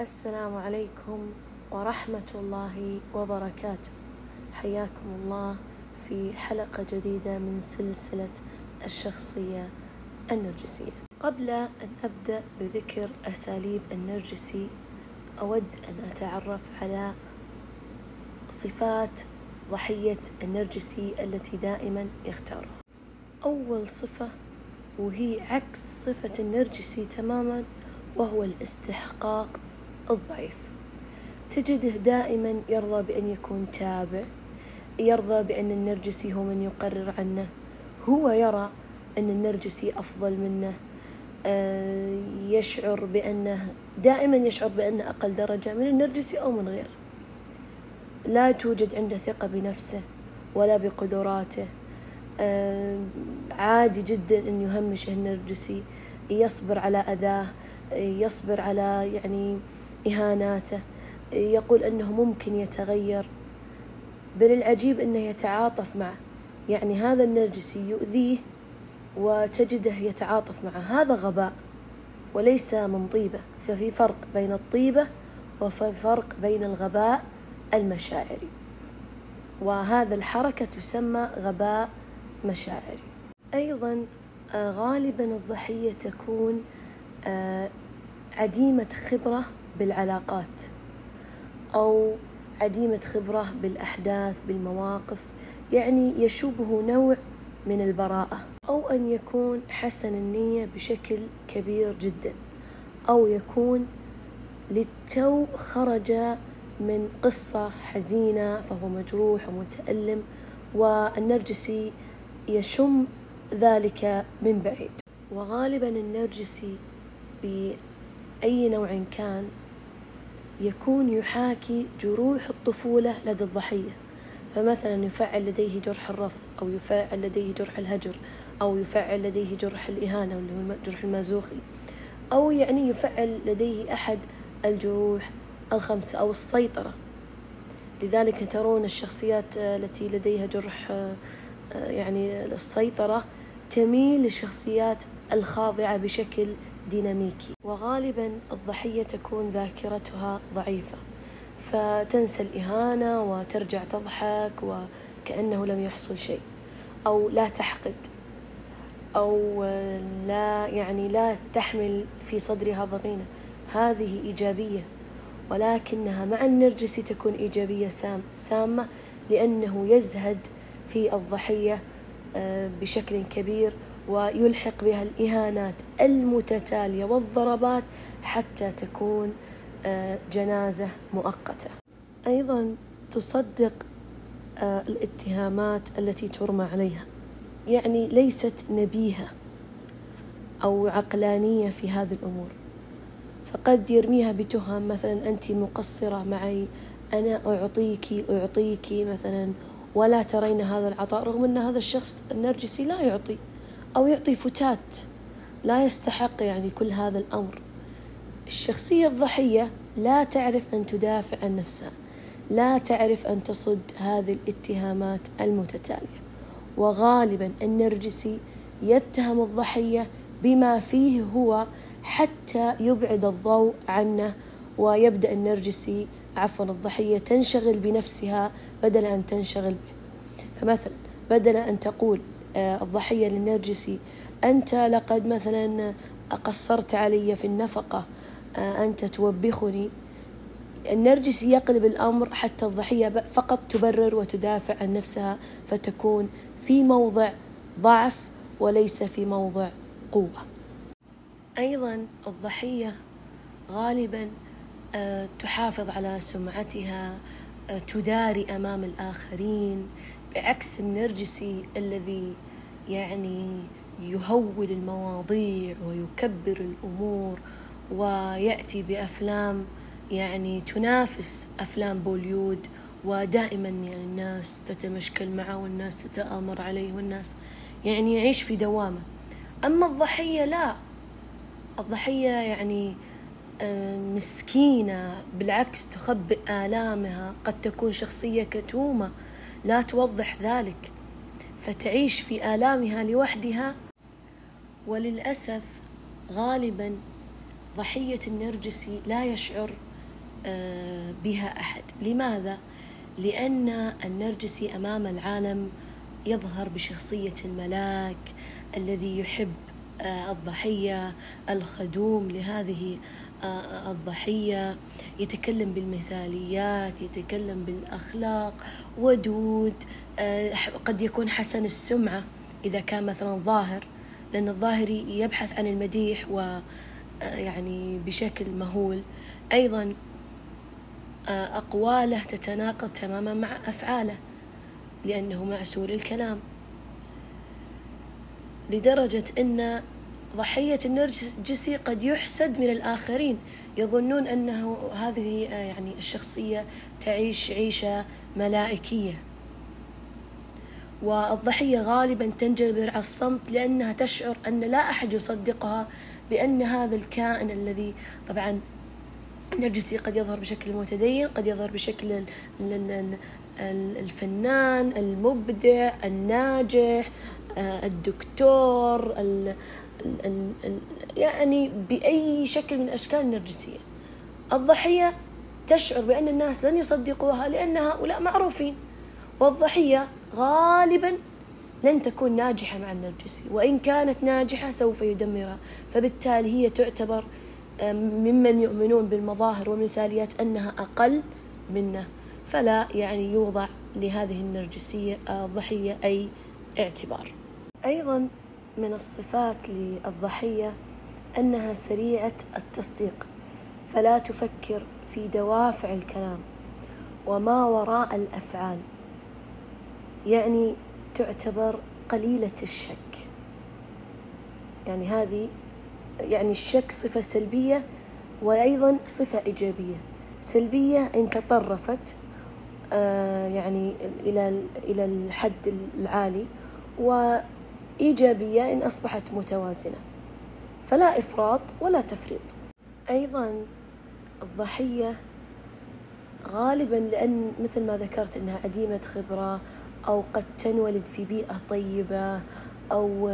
السلام عليكم ورحمة الله وبركاته. حياكم الله في حلقة جديدة من سلسلة الشخصية النرجسية. قبل أن أبدأ بذكر أساليب النرجسي أود أن أتعرف على صفات ضحية النرجسي التي دائما يختارها. أول صفة وهي عكس صفة النرجسي تماما وهو الاستحقاق الضعيف. تجده دائما يرضى بأن يكون تابع يرضى بأن النرجسي هو من يقرر عنه. هو يرى أن النرجسي أفضل منه. آه، يشعر بأنه دائما يشعر بأنه أقل درجة من النرجسي أو من غيره. لا توجد عنده ثقة بنفسه ولا بقدراته. آه، عادي جدا أن يهمشه النرجسي. يصبر على أذاه يصبر على يعني إهاناته يقول أنه ممكن يتغير. بل العجيب أنه يتعاطف معه. يعني هذا النرجسي يؤذيه وتجده يتعاطف معه. هذا غباء وليس من طيبة. ففي فرق بين الطيبة وفي فرق بين الغباء المشاعري. وهذا الحركة تسمى غباء مشاعري. أيضا آه، غالبا الضحية تكون آه، عديمة خبرة بالعلاقات أو عديمة خبرة بالأحداث بالمواقف يعني يشوبه نوع من البراءة أو أن يكون حسن النية بشكل كبير جدا أو يكون للتو خرج من قصة حزينة فهو مجروح ومتألم والنرجسي يشم ذلك من بعيد. وغالبا النرجسي بأي نوع كان يكون يحاكي جروح الطفولة لدى الضحية. فمثلا يفعل لديه جرح الرفض أو يفعل لديه جرح الهجر أو يفعل لديه جرح الإهانة واللي هو جرح المازوخي أو يعني يفعل لديه أحد الجروح الخمسة أو السيطرة. لذلك ترون الشخصيات التي لديها جرح يعني السيطرة تميل للشخصيات الخاضعة بشكل ديناميكي. وغالبا الضحية تكون ذاكرتها ضعيفة فتنسى الإهانة وترجع تضحك وكأنه لم يحصل شيء. أو لا تحقد أو لا يعني لا تحمل في صدرها ضغينة. هذه إيجابية ولكنها مع النرجسي تكون إيجابية سام سامة لأنه يزهد في الضحية آه، بشكل كبير. ويلحق بها الإهانات المتتالية والضربات حتى تكون آه، جنازة مؤقتة. أيضا تصدق آه، الاتهامات التي ترمى عليها يعني ليست نبيهة أو عقلانية في هذه الأمور. فقد يرميها بتهم مثلا أنت مقصرة معي أنا أعطيك أعطيك مثلا ولا ترين هذا العطاء رغم أن هذا الشخص النرجسي لا يعطي. أو يعطي فتات. لا يستحق يعني كل هذا الأمر. الشخصية الضحية لا تعرف أن تدافع عن نفسها. لا تعرف أن تصد هذه الاتهامات المتتالية. وغالبا النرجسي يتهم الضحية بما فيه هو حتى يبعد الضوء عنه ويبدأ النرجسي عفوا الضحية تنشغل بنفسها بدل أن تنشغل به. فمثلا بدل أن تقول الضحية للنرجسي. أنت لقد مثلا قصرت علي في النفقة آه، أنت توبخني. النرجسي يقلب الأمر حتى الضحية فقط تبرر وتدافع عن نفسها فتكون في موضع ضعف وليس في موضع قوة. أيضا الضحية غالبا آه، تحافظ على سمعتها تداري أمام الآخرين. بعكس النرجسي الذي يعني يهول المواضيع ويكبر الأمور ويأتي بأفلام يعني تنافس أفلام بوليود ودائما يعني الناس تتمشكل معه والناس تتآمر عليه والناس يعني يعيش في دوامة. أما الضحية لا. الضحية يعني آه، مسكينة بالعكس تخبئ آلامها قد تكون شخصية كتومة لا توضح ذلك فتعيش في آلامها لوحدها وللأسف غالبا ضحية النرجسي لا يشعر آه، بها أحد لماذا؟ لأن النرجسي أمام العالم يظهر بشخصية الملاك الذي يحب آه، الضحية الخدوم لهذه الضحية يتكلم بالمثاليات يتكلم بالأخلاق ودود قد يكون حسن السمعة إذا كان مثلا ظاهر لأن الظاهري يبحث عن المديح و يعني بشكل مهول. أيضا آه، أقواله تتناقض تماما مع أفعاله لأنه معسول الكلام. لدرجة أن ضحية النرجسي قد يحسد من الآخرين. يظنون أنه هذه آه، يعني الشخصية تعيش عيشة ملائكية. والضحية غالبا تنجبر على الصمت لأنها تشعر أن لا أحد يصدقها بأن هذا الكائن الذي طبعا النرجسي قد يظهر بشكل متدين قد يظهر بشكل الفنان المبدع الناجح آه، الدكتور ال ال ال يعني بأي شكل من أشكال النرجسية. الضحية تشعر بأن الناس لن يصدقوها لأن هؤلاء معروفين. والضحية غالبا لن تكون ناجحة مع النرجسي وإن كانت ناجحة سوف يدمرها. فبالتالي هي تعتبر ممن يؤمنون بالمظاهر والمثاليات أنها أقل منه. فلا يعني يوضع لهذه النرجسية الضحية أي اعتبار. أيضا من الصفات للضحية أنها سريعة التصديق فلا تفكر في دوافع الكلام وما وراء الأفعال يعني تعتبر قليلة الشك. يعني هذه يعني الشك صفة سلبية وأيضا صفة إيجابية. سلبية إن تطرفت آه، يعني إلى إلى الحد العالي وإيجابية إن أصبحت متوازنة. فلا إفراط ولا تفريط. أيضا الضحية غالبا لأن مثل ما ذكرت أنها عديمة خبرة أو قد تنولد في بيئة طيبة أو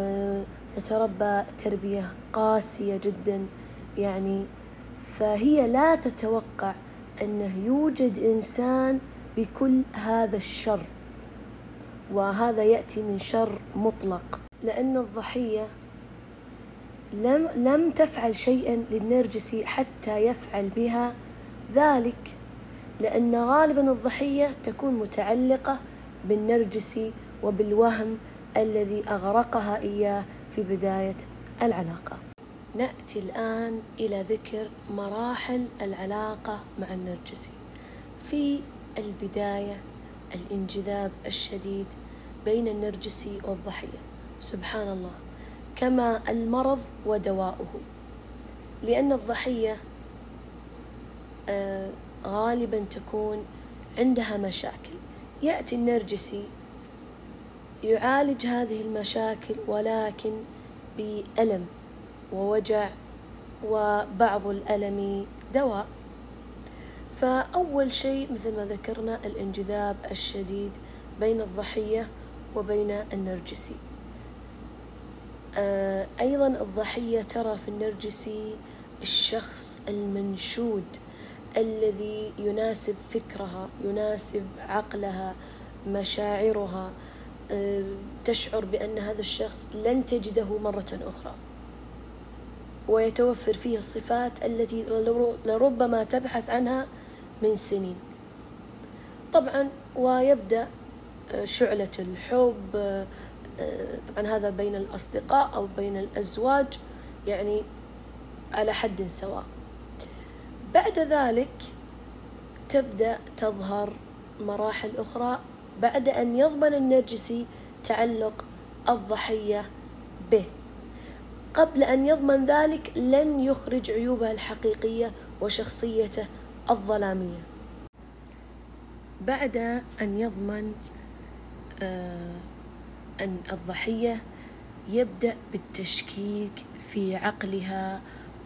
تتربى تربية قاسية جدا يعني. فهي لا تتوقع أنه يوجد إنسان بكل هذا الشر. وهذا يأتي من شر مطلق. لأن الضحية لم لم تفعل شيئا للنرجسي حتى يفعل بها ذلك لأن غالبا الضحية تكون متعلقة بالنرجسي وبالوهم الذي أغرقها إياه في بداية العلاقة. نأتي الآن إلى ذكر مراحل العلاقة مع النرجسي. في البداية الانجذاب الشديد بين النرجسي والضحية. سبحان الله، كما المرض ودواؤه. لأن الضحية آه، غالبا تكون عندها مشاكل. يأتي النرجسي يعالج هذه المشاكل ولكن بألم ووجع وبعض الألم دواء. فأول شيء مثل ما ذكرنا الانجذاب الشديد بين الضحية وبين النرجسي. أيضا الضحية ترى في النرجسي الشخص المنشود الذي يناسب فكرها يناسب عقلها مشاعرها آه، تشعر بأن هذا الشخص لن تجده مرة أخرى. ويتوفر فيه الصفات التي لربما تبحث عنها من سنين. طبعا ويبدأ آه، شعلة الحب آه، طبعا هذا بين الأصدقاء أو بين الأزواج يعني على حد سواء. بعد ذلك تبدأ تظهر مراحل أخرى بعد أن يضمن النرجسي تعلق الضحية به. قبل أن يضمن ذلك لن يخرج عيوبه الحقيقية وشخصيته الظلامية. بعد أن يضمن آه، أن الضحية يبدأ بالتشكيك في عقلها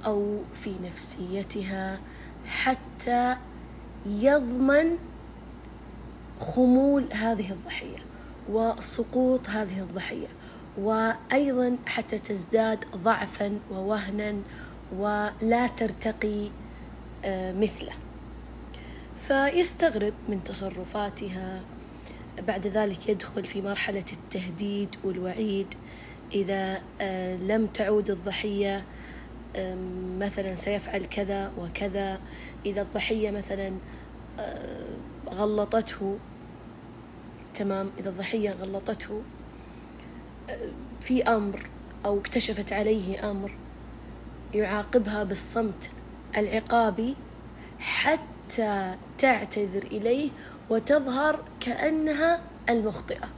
أو في نفسيتها حتى يضمن خمول هذه الضحية وسقوط هذه الضحية وأيضا حتى تزداد ضعفا ووهنا ولا ترتقي آه، مثله. فيستغرب من تصرفاتها بعد ذلك يدخل في مرحلة التهديد والوعيد. إذا آه، لم تعود الضحية مثلا سيفعل كذا وكذا. إذا الضحية مثلا آه، غلطته تمام. إذا الضحية غلطته آه، في أمر أو اكتشفت عليه أمر يعاقبها بالصمت العقابي حتى تعتذر إليه وتظهر كأنها المخطئة.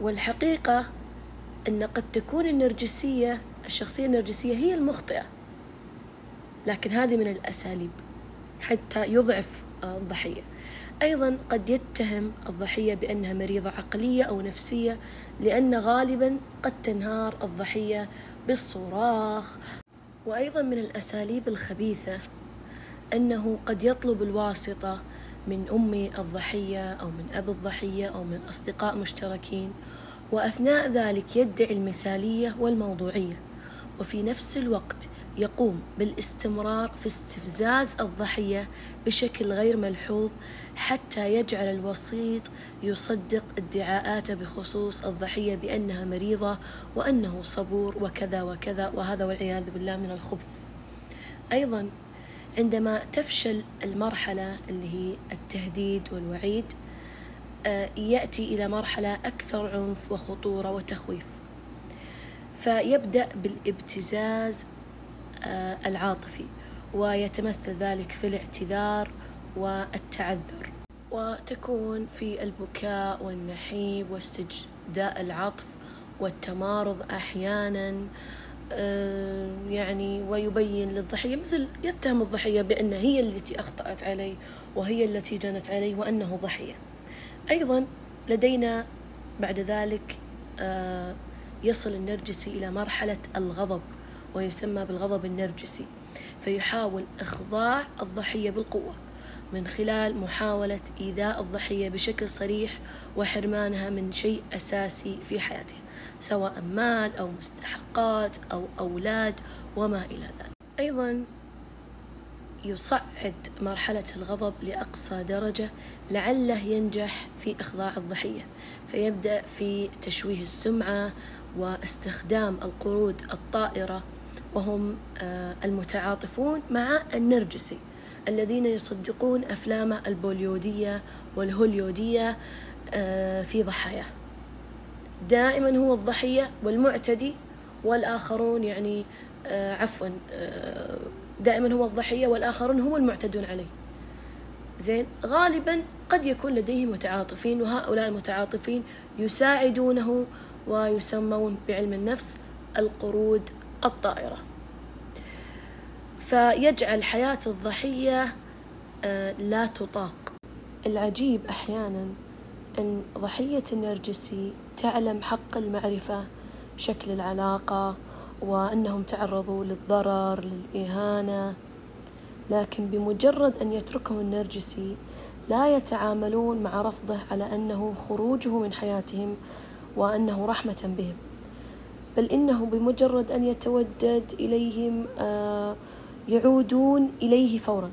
والحقيقة أن قد تكون النرجسية الشخصية النرجسية هي المخطئة. لكن هذه من الأساليب حتى يضعف الضحية. أيضا قد يتهم الضحية بأنها مريضة عقلية أو نفسية لأن غالبا قد تنهار الضحية بالصراخ. وأيضا من الأساليب الخبيثة أنه قد يطلب الواسطة من أم الضحية أو من أب الضحية أو من أصدقاء مشتركين وأثناء ذلك يدعي المثالية والموضوعية وفي نفس الوقت يقوم بالاستمرار في استفزاز الضحية بشكل غير ملحوظ حتى يجعل الوسيط يصدق ادعاءاته بخصوص الضحية بأنها مريضة وأنه صبور وكذا وكذا وهذا والعياذ بالله من الخبث. أيضا عندما تفشل المرحلة اللي هي التهديد والوعيد آه، يأتي إلى مرحلة أكثر عنف وخطورة وتخويف. فيبدأ بالابتزاز آه، العاطفي ويتمثل ذلك في الاعتذار والتعذر. وتكون في البكاء والنحيب واستجداء العطف والتمارض أحيانا يعني ويبين للضحية مثل يتهم الضحية بأن هي التي أخطأت عليه وهي التي جنت عليه وأنه ضحية. أيضا لدينا بعد ذلك آه، يصل النرجسي إلى مرحلة الغضب ويسمى بالغضب النرجسي فيحاول إخضاع الضحية بالقوة من خلال محاولة إيذاء الضحية بشكل صريح وحرمانها من شيء أساسي في حياتها سواء مال أو مستحقات أو أولاد وما إلى ذلك. أيضا يصعد مرحلة الغضب لأقصى درجة لعله ينجح في إخضاع الضحية فيبدأ في تشويه السمعة واستخدام القرود الطائرة وهم آه، المتعاطفون مع النرجسي الذين يصدقون أفلامه البوليودية والهوليودية آه، في ضحاياه دائما هو الضحية والمعتدي والآخرون يعني آه، عفوا دائما هو الضحية والآخرون هم المعتدون عليه. زين غالبا قد يكون لديه متعاطفين وهؤلاء المتعاطفين يساعدونه ويسمون بعلم النفس القرود الطائرة. فيجعل حياة الضحية آه، لا تطاق. العجيب أحيانا أن ضحية النرجسي تعلم حق المعرفة شكل العلاقة وأنهم تعرضوا للضرر للإهانة. لكن بمجرد أن يتركه النرجسي لا يتعاملون مع رفضه على أنه خروجه من حياتهم وأنه رحمة بهم. بل إنه بمجرد أن يتودد إليهم آه، يعودون إليه فورا.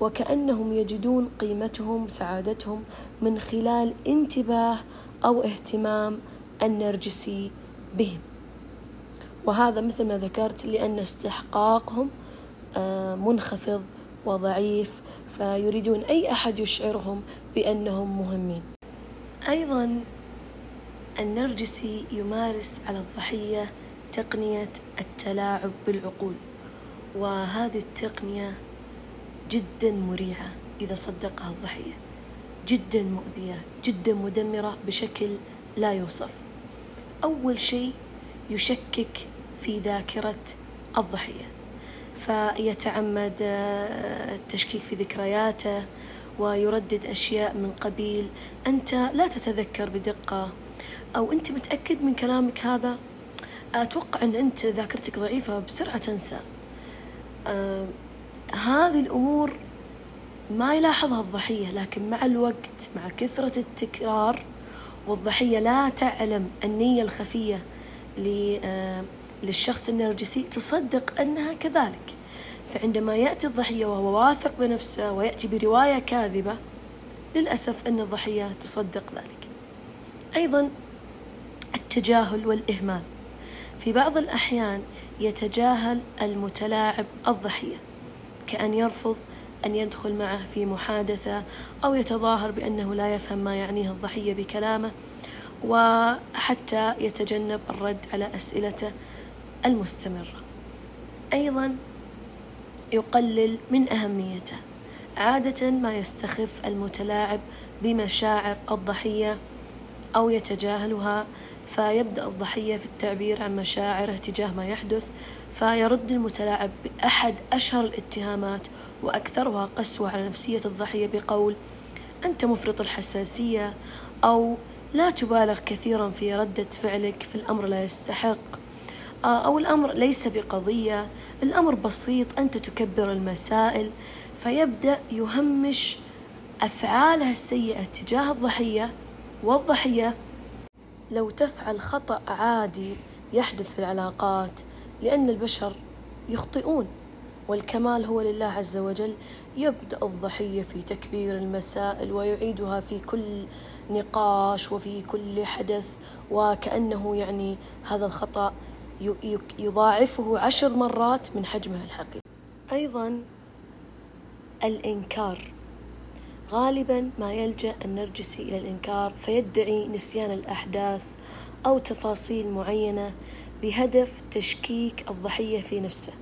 وكأنهم يجدون قيمتهم سعادتهم من خلال انتباه أو اهتمام النرجسي بهم. وهذا مثل ما ذكرت لأن استحقاقهم آه، منخفض وضعيف فيريدون أي أحد يشعرهم بأنهم مهمين. أيضا النرجسي يمارس على الضحية تقنية التلاعب بالعقول وهذه التقنية جدا مريعة إذا صدقها الضحية. جدا مؤذية جدا مدمرة بشكل لا يوصف. أول شيء يشكك في ذاكرة الضحية فيتعمد آه، التشكيك في ذكرياته ويردد أشياء من قبيل. أنت لا تتذكر بدقة أو أنت متأكد من كلامك هذا. أتوقع أن أنت ذاكرتك ضعيفة بسرعة تنسى. آه هذه الأمور ما يلاحظها الضحية لكن مع الوقت مع كثرة التكرار والضحية لا تعلم النية الخفية للشخص النرجسي تصدق أنها كذلك. فعندما يأتي الضحية وهو واثق بنفسه ويأتي برواية كاذبة للأسف أن الضحية تصدق ذلك. أيضا التجاهل والإهمال. في بعض الأحيان يتجاهل المتلاعب الضحية. كأن يرفض أن يدخل معه في محادثة أو يتظاهر بأنه لا يفهم ما يعنيه الضحية بكلامه وحتى يتجنب الرد على أسئلته المستمرة. أيضا يقلل من أهميته عادة ما يستخف المتلاعب بمشاعر الضحية أو يتجاهلها فيبدأ الضحية في التعبير عن مشاعره تجاه ما يحدث فيرد المتلاعب بأحد أشهر الاتهامات وأكثرها قسوة على نفسية الضحية بقول أنت مفرط الحساسية أو لا تبالغ كثيرا في ردة فعلك في الأمر لا يستحق. آه، أو الأمر ليس بقضية الأمر بسيط أنت تكبر المسائل. فيبدأ يهمش أفعالها السيئة تجاه الضحية والضحية. لو تفعل خطأ عادي يحدث في العلاقات. لأن البشر يخطئون والكمال هو لله عز وجل يبدأ الضحية في تكبير المسائل ويعيدها في كل نقاش وفي كل حدث وكأنه يعني هذا الخطأ يضاعفه عشر مرات من حجمه الحقيقي. أيضا الإنكار. غالبا ما يلجأ النرجسي إلى الإنكار فيدعي نسيان الأحداث أو تفاصيل معينة بهدف تشكيك الضحية في نفسه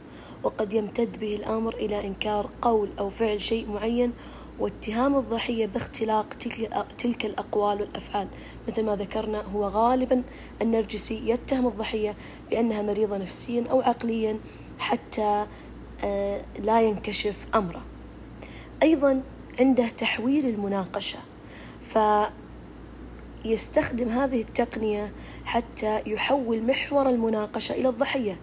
وقد يمتد به الأمر إلى إنكار قول أو فعل شيء معين واتهام الضحية باختلاق تلك الأقوال والأفعال. مثل ما ذكرنا هو غالبا النرجسي يتهم الضحية بأنها مريضة نفسيا أو عقليا حتى آه، لا ينكشف أمره. أيضا عنده تحويل المناقشة فيستخدم هذه التقنية حتى يحول محور المناقشة إلى الضحية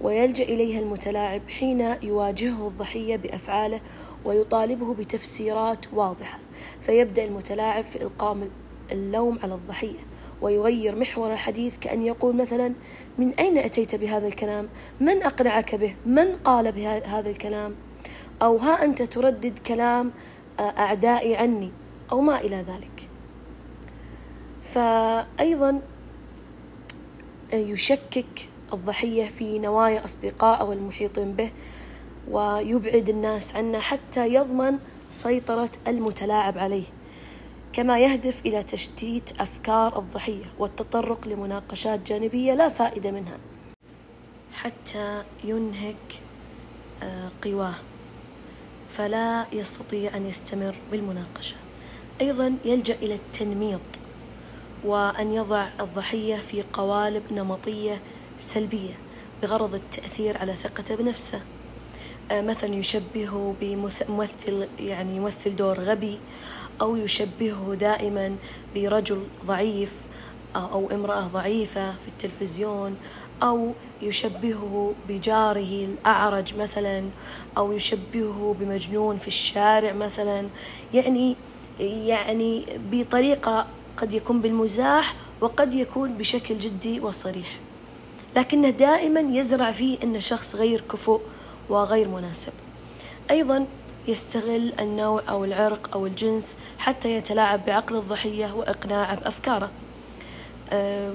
ويلجأ إليها المتلاعب حين يواجهه الضحية بأفعاله ويطالبه بتفسيرات واضحة فيبدأ المتلاعب في إلقاء اللوم على الضحية ويغير محور الحديث كأن يقول مثلا من أين أتيت بهذا الكلام؟ من أقنعك به؟ من قال بهذا الكلام؟ أو ها أنت تردد كلام آه، أعدائي عني أو ما إلى ذلك فأيضا يشكك الضحية في نوايا أصدقائه والمحيطين به ويبعد الناس عنه حتى يضمن سيطرة المتلاعب عليه كما يهدف إلى تشتيت أفكار الضحية والتطرق لمناقشات جانبية لا فائدة منها حتى ينهك آه، قواه. فلا يستطيع أن يستمر بالمناقشة. أيضا يلجأ إلى التنميط. وأن يضع الضحية في قوالب نمطية سلبية بغرض التأثير على ثقته بنفسه. آه، مثلا يشبهه بممثل يعني يمثل دور غبي أو يشبهه دائما برجل ضعيف آه، أو امرأة ضعيفة في التلفزيون أو يشبهه بجاره الأعرج مثلا أو يشبهه بمجنون في الشارع مثلا. يعني يعني بطريقة قد يكون بالمزاح وقد يكون بشكل جدي وصريح. لكنه دائما يزرع فيه أنه شخص غير كفؤ وغير مناسب. أيضا يستغل النوع أو العرق أو الجنس حتى يتلاعب بعقل الضحية وإقناعه بأفكاره أه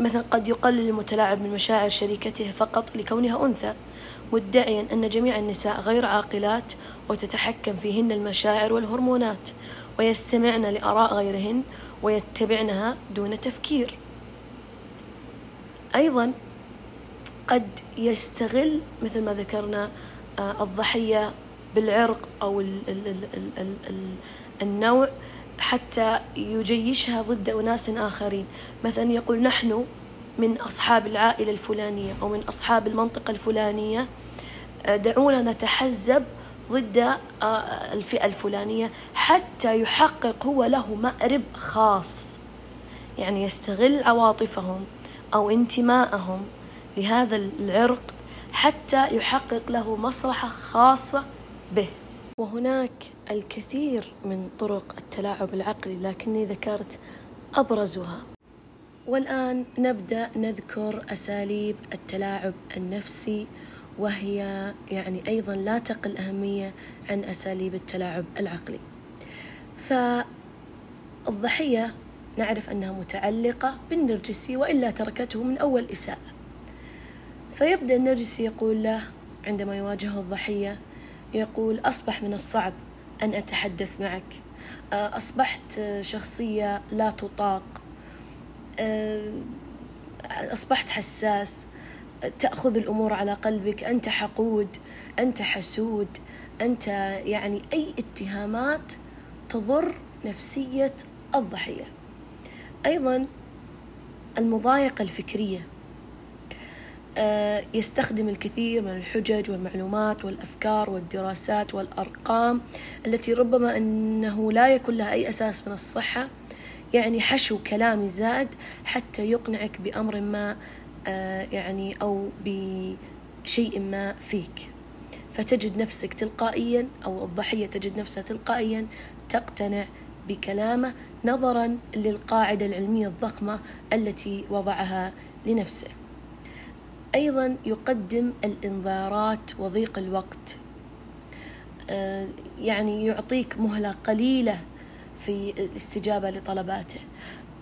مثلا قد يقلل المتلاعب من مشاعر شريكته فقط لكونها أنثى مدعيا أن جميع النساء غير عاقلات وتتحكم فيهن المشاعر والهرمونات ويستمعن لآراء غيرهن ويتبعنها دون تفكير. أيضا قد يستغل مثل ما ذكرنا آه، الضحية بالعرق أو ال ال ال ال ال ال النوع حتى يجيشها ضد أناس آخرين. مثلا يقول نحن من أصحاب العائلة الفلانية أو من أصحاب المنطقة الفلانية آه، دعونا نتحزب ضد آه، الفئة الفلانية حتى يحقق هو له مأرب خاص. يعني يستغل عواطفهم أو انتمائهم لهذا العرق حتى يحقق له مصلحة خاصة به. وهناك الكثير من طرق التلاعب العقلي لكني ذكرت أبرزها. والآن نبدأ نذكر أساليب التلاعب النفسي وهي يعني أيضا لا تقل أهمية عن أساليب التلاعب العقلي. فالضحية نعرف أنها متعلقة بالنرجسي وإلا تركته من أول إساءة. فيبدأ النرجسي يقول له عندما يواجهه الضحية يقول أصبح من الصعب أن أتحدث معك. أصبحت شخصية لا تطاق. أصبحت حساس. تأخذ الأمور على قلبك. أنت حقود أنت حسود أنت يعني أي اتهامات تضر نفسية الضحية. أيضا المضايقة الفكرية. يستخدم الكثير من الحجج والمعلومات والأفكار والدراسات والأرقام التي ربما أنه لا يكون لها أي أساس من الصحة. يعني حشو كلامي زائد حتى يقنعك بأمر ما يعني أو بشيء ما فيك. فتجد نفسك تلقائيا أو الضحية تجد نفسها تلقائيا تقتنع بكلامه نظرا للقاعدة العلمية الضخمة التي وضعها لنفسه. أيضا يقدم الإنذارات وضيق الوقت. آه، يعني يعطيك مهلة قليلة في الاستجابة لطلباته. آه،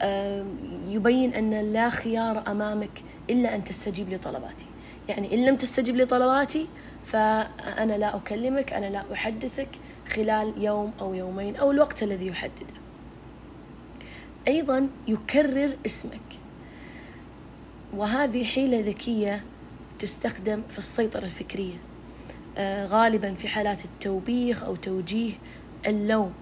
يبين أن لا خيار أمامك إلا أن تستجيب لطلباتي. يعني إن لم تستجب لطلباتي فأنا لا أكلمك أنا لا أحدثك خلال يوم أو يومين أو الوقت الذي يحدده. أيضا يكرر اسمك. وهذه حيلة ذكية تستخدم في السيطرة الفكرية. آه، غالبا في حالات التوبيخ أو توجيه اللوم.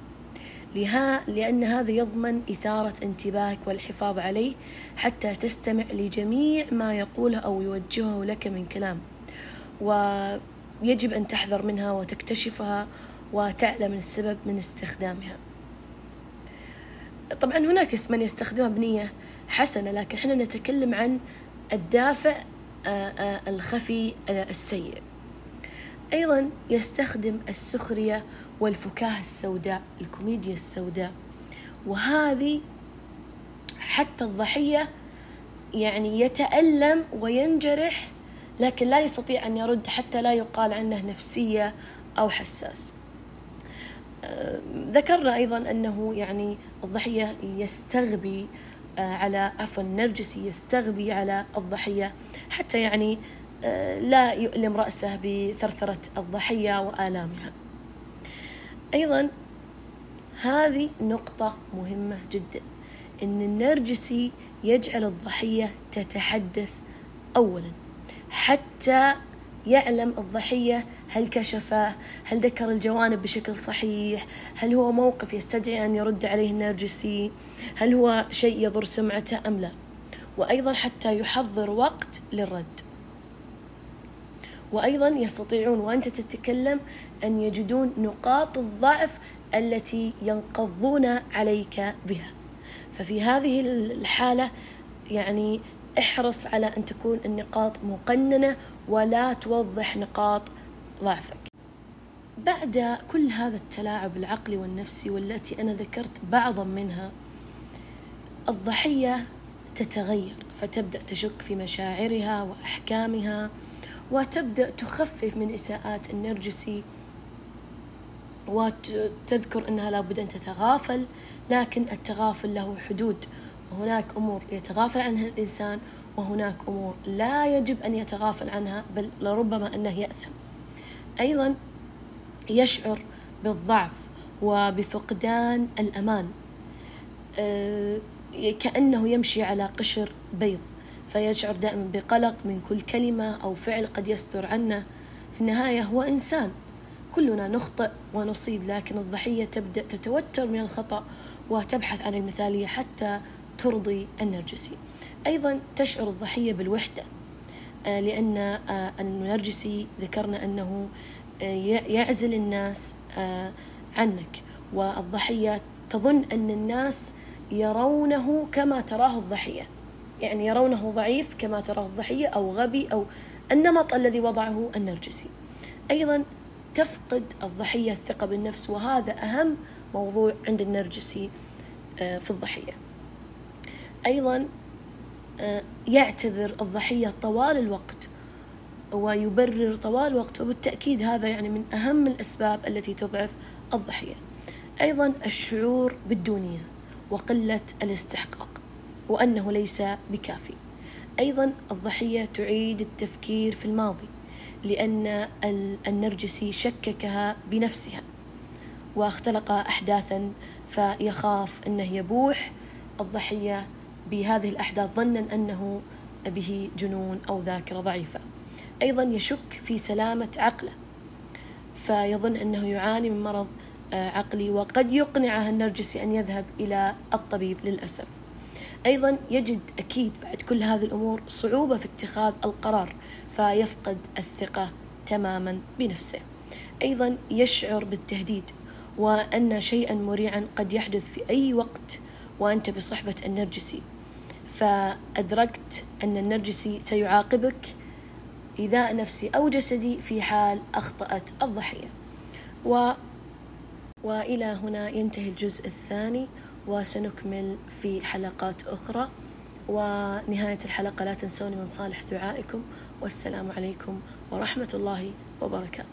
لها لأن هذا يضمن إثارة انتباهك والحفاظ عليه حتى تستمع لجميع ما يقوله أو يوجهه لك من كلام. ويجب أن تحذر منها وتكتشفها وتعلم السبب من استخدامها. طبعا هناك من يستخدمها بنية حسنة لكن إحنا نتكلم عن الدافع آه، آه، الخفي آه، السيء. أيضا يستخدم السخرية والفكاهة السوداء الكوميديا السوداء. وهذه حتى الضحية يعني يتألم وينجرح لكن لا يستطيع أن يرد حتى لا يقال عنه نفسية أو حساس. ذكرنا أيضا أنه يعني الضحية يستغبي آه، على عفوا النرجسي يستغبي على الضحية حتى يعني لا يؤلم رأسه بثرثرة الضحية وآلامها. أيضا هذه نقطة مهمة جدا إن النرجسي يجعل الضحية تتحدث أولا حتى يعلم الضحية هل كشفه هل ذكر الجوانب بشكل صحيح هل هو موقف يستدعي أن يرد عليه النرجسي هل هو شيء يضر سمعته أم لا. وأيضا حتى يحضر وقت للرد. وأيضا يستطيعون وأنت تتكلم أن يجدون نقاط الضعف التي ينقضون عليك بها. ففي هذه الحالة يعني احرص على أن تكون النقاط مقننة ولا توضح نقاط ضعفك. بعد كل هذا التلاعب العقلي والنفسي والتي أنا ذكرت بعضا منها الضحية تتغير فتبدأ تشك في مشاعرها وأحكامها وتبدأ تخفف من إساءات النرجسي. وتذكر أنها لابد أن تتغافل لكن التغافل له حدود. وهناك أمور يتغافل عنها الإنسان وهناك أمور لا يجب أن يتغافل عنها بل لربما أنه يأثم. أيضا يشعر بالضعف وبفقدان الأمان. أه كأنه يمشي على قشر بيض. فيشعر دائما بقلق من كل كلمة أو فعل قد يستر عنه في النهاية هو إنسان. كلنا نخطئ ونصيب لكن الضحية تبدأ تتوتر من الخطأ وتبحث عن المثالية حتى ترضي النرجسي. أيضا تشعر الضحية بالوحدة آه، لأن آه، النرجسي ذكرنا أنه آه، يعزل الناس عنك. والضحية تظن أن الناس يرونه كما تراه الضحية. يعني يرونه ضعيف كما تراه الضحية أو غبي أو النمط الذي وضعه النرجسي. أيضا تفقد الضحية الثقة بالنفس وهذا أهم موضوع عند النرجسي في الضحية. أيضا آه، يعتذر الضحية طوال الوقت ويبرر طوال الوقت وبالتأكيد هذا يعني من أهم الأسباب التي تضعف الضحية. أيضا الشعور بالدونية وقلة الاستحقاق. وأنه ليس بكافي. أيضا الضحية تعيد التفكير في الماضي لأن النرجسي شككها بنفسها واختلق أحداثا فيخاف أنه يبوح. الضحية بهذه الأحداث ظنا أنه به جنون أو ذاكرة ضعيفة. أيضا يشك في سلامة عقله فيظن أنه يعاني من مرض آه، عقلي وقد يقنعه النرجسي أن يذهب إلى الطبيب للأسف. أيضا يجد أكيد بعد كل هذه الأمور صعوبة في اتخاذ القرار فيفقد الثقة تماما بنفسه. أيضا يشعر بالتهديد وأن شيئا مريعا قد يحدث في أي وقت وأنت بصحبة النرجسي. فأدركت أن النرجسي سيعاقبك إيذاء نفسي أو جسدي في حال أخطأت الضحية. و وإلى هنا ينتهي الجزء الثاني وسنكمل في حلقات أخرى. ونهاية الحلقة لا تنسوني من صالح دعائكم. والسلام عليكم ورحمة الله وبركاته.